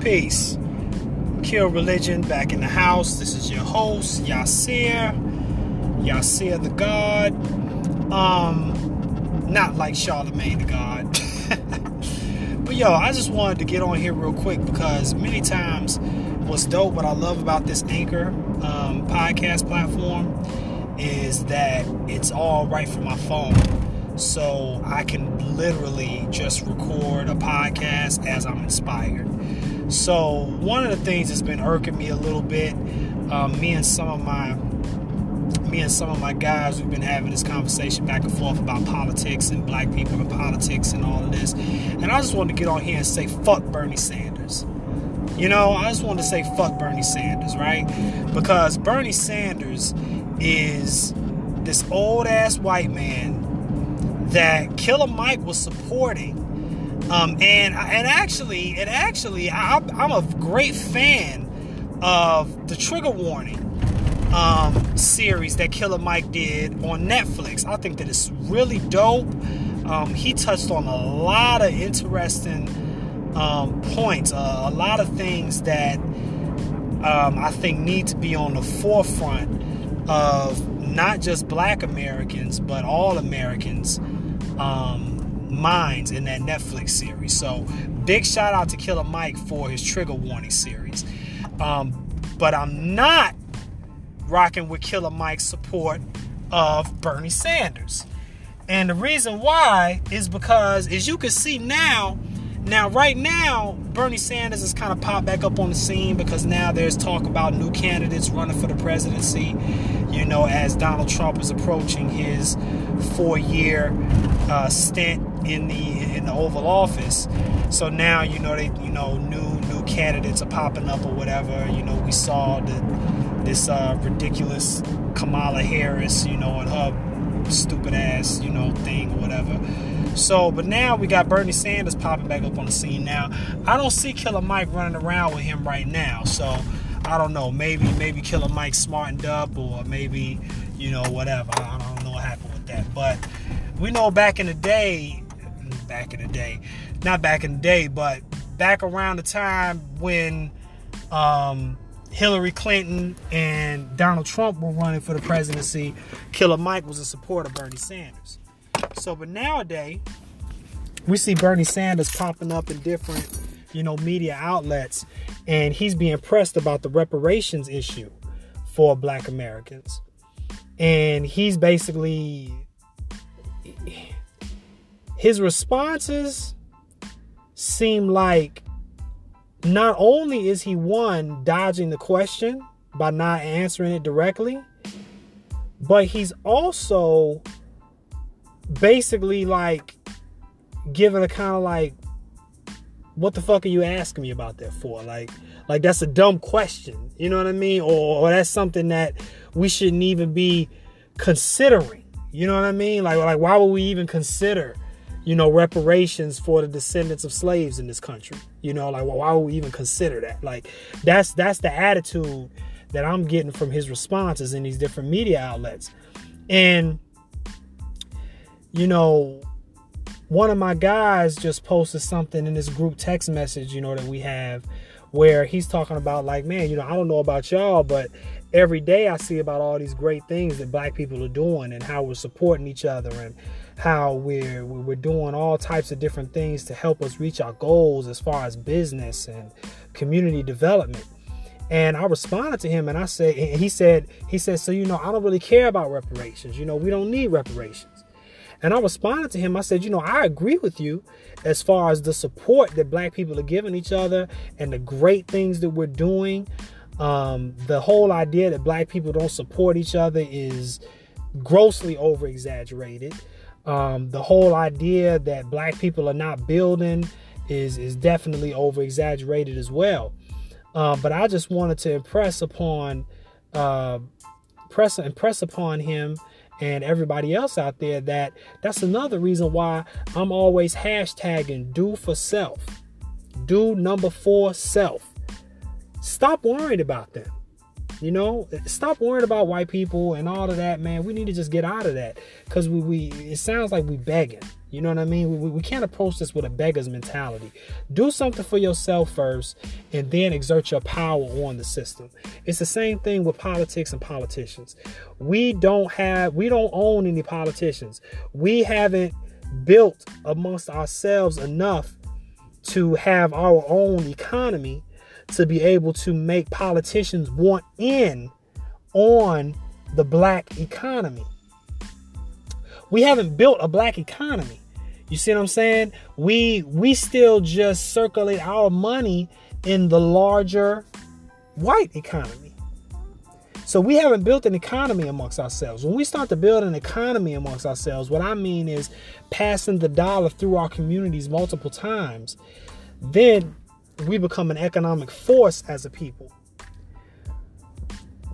Peace. Kill Religion back in the house. This is your host, Yasir. Yasir the God. Um, not like Charlemagne the God. but yo, I just wanted to get on here real quick because many times what's dope, what I love about this Anchor um, podcast platform is that it's all right from my phone. So I can literally just record a podcast as I'm inspired. So one of the things that's been irking me a little bit, um, me and some of my me and some of my guys, we've been having this conversation back and forth about politics and black people and politics and all of this. And I just wanted to get on here and say fuck Bernie Sanders. You know, I just wanted to say fuck Bernie Sanders, right? Because Bernie Sanders is this old ass white man that Killer Mike was supporting. Um, and and actually, and actually, I, I'm a great fan of the Trigger Warning um, series that Killer Mike did on Netflix. I think that it's really dope. Um, he touched on a lot of interesting um, points, uh, a lot of things that um, I think need to be on the forefront of not just black Americans, but all Americans' um, minds in that Netflix series. So, big shout out to Killer Mike for his trigger warning series. Um, but I'm not rocking with Killer Mike's support of Bernie Sanders. And the reason why is because, as you can see now, now right now, Bernie Sanders has kind of popped back up on the scene because now there's talk about new candidates running for the presidency. You know, as Donald Trump is approaching his four-year uh, stint in the in the Oval Office. So now you know they you know new new candidates are popping up or whatever. You know, we saw the this uh, ridiculous Kamala Harris, you know, and her stupid ass, you know, thing or whatever. So, but now we got Bernie Sanders popping back up on the scene. Now, I don't see Killer Mike running around with him right now. So, I don't know. Maybe, maybe Killer Mike smartened up, or maybe, you know, whatever. I don't know what happened with that. But we know back in the day, back in the day, not back in the day, but back around the time when um, Hillary Clinton and Donald Trump were running for the presidency, Killer Mike was a supporter of Bernie Sanders. So, but nowadays, we see Bernie Sanders popping up in different, you know, media outlets, and he's being pressed about the reparations issue for black Americans. And he's basically his responses seem like not only is he one dodging the question by not answering it directly, but he's also basically like giving a kind of like what the fuck are you asking me about that for? Like like that's a dumb question you know what i mean? Or, or that's something that we shouldn't even be considering you know what i mean? Like like why would we even consider you know, reparations for the descendants of slaves in this country. You know, like well, why would we even consider that? Like that's that's the attitude that I'm getting from his responses in these different media outlets. And you know, one of my guys just posted something in this group text message, you know, that we have where he's talking about like, man, you know, I don't know about y'all, but every day I see about all these great things that black people are doing and how we're supporting each other and how we're we're doing all types of different things to help us reach our goals as far as business and community development. And I responded to him and I said and he said he said so you know I don't really care about reparations. You know, we don't need reparations. And I responded to him. I said, you know, I agree with you as far as the support that black people are giving each other and the great things that we're doing. Um, the whole idea that black people don't support each other is grossly over exaggerated. Um, the whole idea that black people are not building is is definitely over exaggerated as well. Um, but I just wanted to impress upon uh, press impress upon him and everybody else out there that that's another reason why I'm always hashtagging do for self. Do number four self. Stop worrying about them. You know, stop worrying about white people and all of that, man. We need to just get out of that because we, we it sounds like we begging. You know what I mean? We, we can't approach this with a beggar's mentality. Do something for yourself first and then exert your power on the system. It's the same thing with politics and politicians. We don't have, we don't own any politicians. We haven't built amongst ourselves enough to have our own economy to be able to make politicians want in on the black economy. We haven't built a black economy. You see what I'm saying? We we still just circulate our money in the larger white economy. So we haven't built an economy amongst ourselves. When we start to build an economy amongst ourselves, what I mean is passing the dollar through our communities multiple times, then we become an economic force as a people.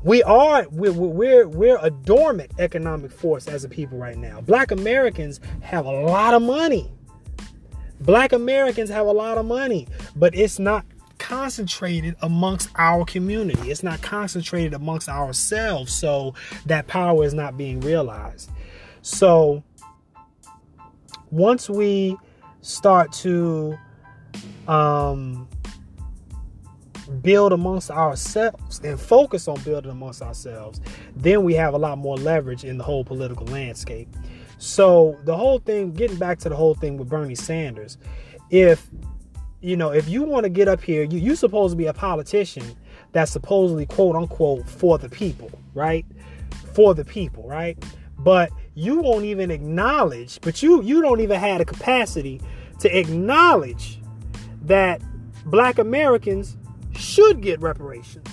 We are we're, we're we're a dormant economic force as a people right now. Black americans have a lot of money. Black americans have a lot of money but it's not concentrated amongst our community. It's not concentrated amongst ourselves so that power is not being realized. So once we start to um build amongst ourselves and focus on building amongst ourselves, then we have a lot more leverage in the whole political landscape. So the whole thing, getting back to the whole thing with Bernie Sanders, if you know, if you want to get up here, you you supposed to be a politician that's supposedly quote unquote for the people, right? For the people, right? But you won't even acknowledge, but you you don't even have the capacity to acknowledge that black Americans should get reparations.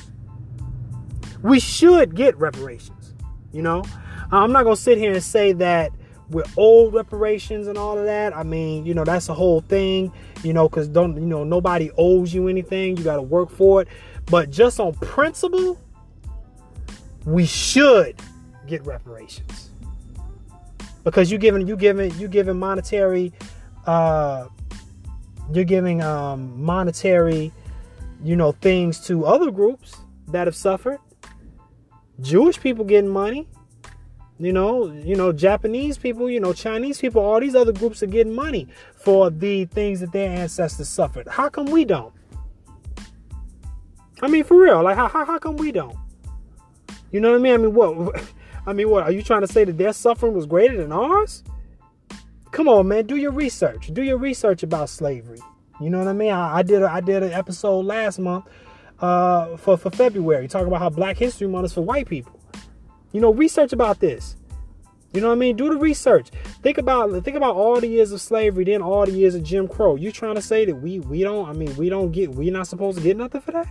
We should get reparations. You know, I'm not gonna sit here and say that we're old reparations and all of that. I mean, you know, that's a whole thing. You know, because don't you know nobody owes you anything. You got to work for it. But just on principle, we should get reparations because you giving you giving you giving monetary uh you're giving um monetary you know, things to other groups that have suffered. Jewish people getting money. You know, you know, Japanese people, you know, Chinese people, all these other groups are getting money for the things that their ancestors suffered. How come we don't? I mean, for real, like how, how, how come we don't? You know what I mean? I mean, what? I mean, what? Are you trying to say that their suffering was greater than ours? Come on, man, do your research. Do your research about slavery. You know what I mean? I, I did a, I did an episode last month uh, for for February talking about how Black History Month is for white people. You know, research about this. You know what I mean? Do the research. Think about think about all the years of slavery, then all the years of Jim Crow. You trying to say that we we don't? I mean, we don't get. We're not supposed to get nothing for that.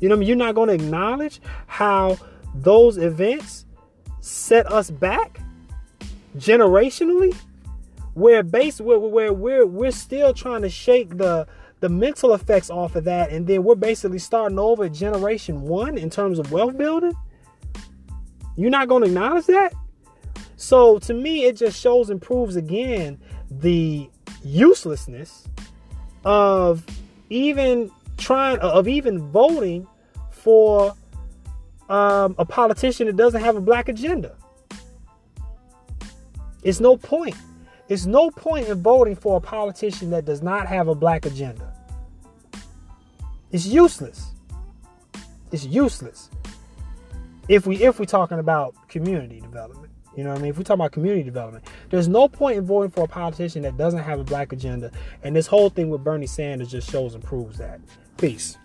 You know, I mean? you're not going to acknowledge how those events set us back generationally where base where, where we're we're still trying to shake the the mental effects off of that. And then we're basically starting over generation one in terms of wealth building. You're not going to acknowledge that? So to me it just shows and proves again the uselessness of even trying of even voting for um, a politician that doesn't have a black agenda. It's no point it's no point in voting for a politician that does not have a black agenda. It's useless. It's useless. If we if we're talking about community development. You know what I mean? If we talk about community development, there's no point in voting for a politician that doesn't have a black agenda. And this whole thing with Bernie Sanders just shows and proves that. Peace.